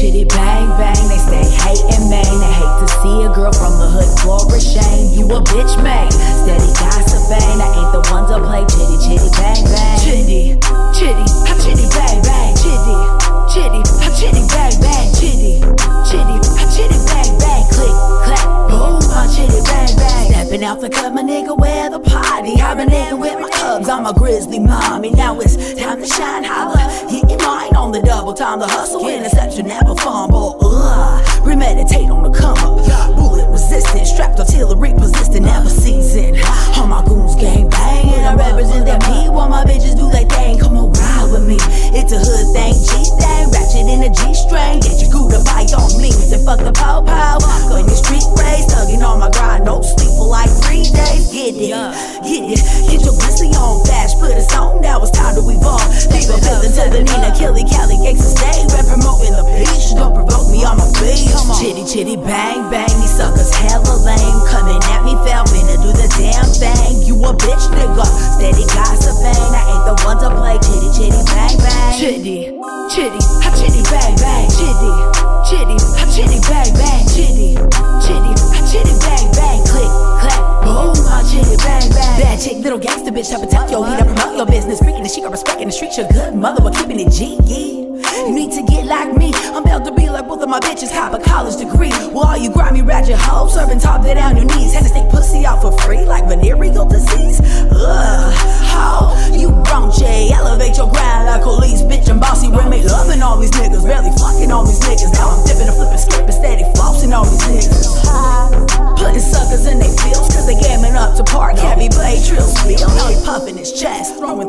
hating, man. They say hey and me they hate to see a girl from the hood flourish. Shame you a bitch, man. Steady gossiping. I ain't the one to play chitty chitty bang bang. Chitty, chitty, ha chitty bang bang. Chitty, chitty, ha chitty bang bang. Chitty, chitty, ha chitty bang bang. Click, clap, boom, ha chitty bang bang. Stepping out the club, my nigga, where the party? Hibernating with my cubs, I'm a grizzly mommy. Now it's time to shine, holla. Hitting mine on the double time, the hustle, interception, never thing, G thing, ratchet in a G string. Get your Gouda by all means and fuck the pow pow. When you street race, thugging on my grind, no sleep for like three days. Get it, get it, get your grizzly on flash, put us on. Now it's time to evolve. It building to the Nina, Killy, Cali, Gangsta stay, rap promoting the beach. Don't provoke me, I'm a beast. Chitty chitty bang nigga, steady gossiping. I ain't the one to play chitty chitty bang bang. Chitty, chitty, ha chitty bang bang. Chitty, chitty, ha chitty bang bang. Chitty, chitty, ha chitty bang bang. Click, clap, oh, boom, ha chitty bang bang. Bad chick, little gangster bitch, up and tuck your heat up, promote your business. Freaking the she got respect in the streets, your good mother, but keeping it G. Yeah. You need to get like me. I'm about to be like both of my bitches, cop a college degree. Well, all you grimy ratchet hoes, serving top that down your knees. Had to stick pussy out for free, like venereal disease. Ugh, how you raunchy? Elevate your grind like police, bitch. I'm bossy, roommate, loving all these niggas, barely fucking all these niggas. Now I'm dipping and flipping, skipping, steady flossing all these niggas. Putting suckers in their fields, cause they gamming up to park. Heavy blade trill spill. Now he puffing his chest, throwing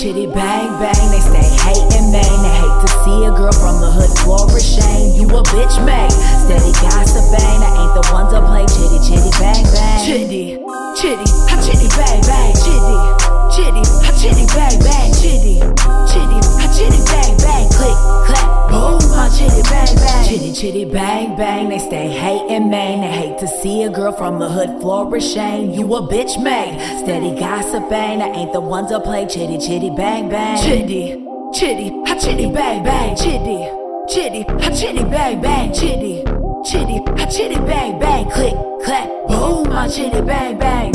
Chitty bang bang, they stay hating, man. They hate to see a girl from the hood flourish. Shame you a bitch, man. Steady gossiping. I ain't the one to play chitty chitty bang bang. Chitty, chitty, ha chitty bang bang. Chitty, chitty, ha chitty bang bang. Chitty, chitty, Chitty chitty bang bang, they stay hating, man. They hate to see a girl from the hood flourish. Shame you a bitch, man. Steady gossiping. I ain't the one to play chitty chitty bang bang. Chitty, chitty, ha chitty bang bang. Chitty, chitty, ha chitty bang bang. Chitty, chitty, ha chitty bang bang. Click, clap, boom, ha chitty bang bang.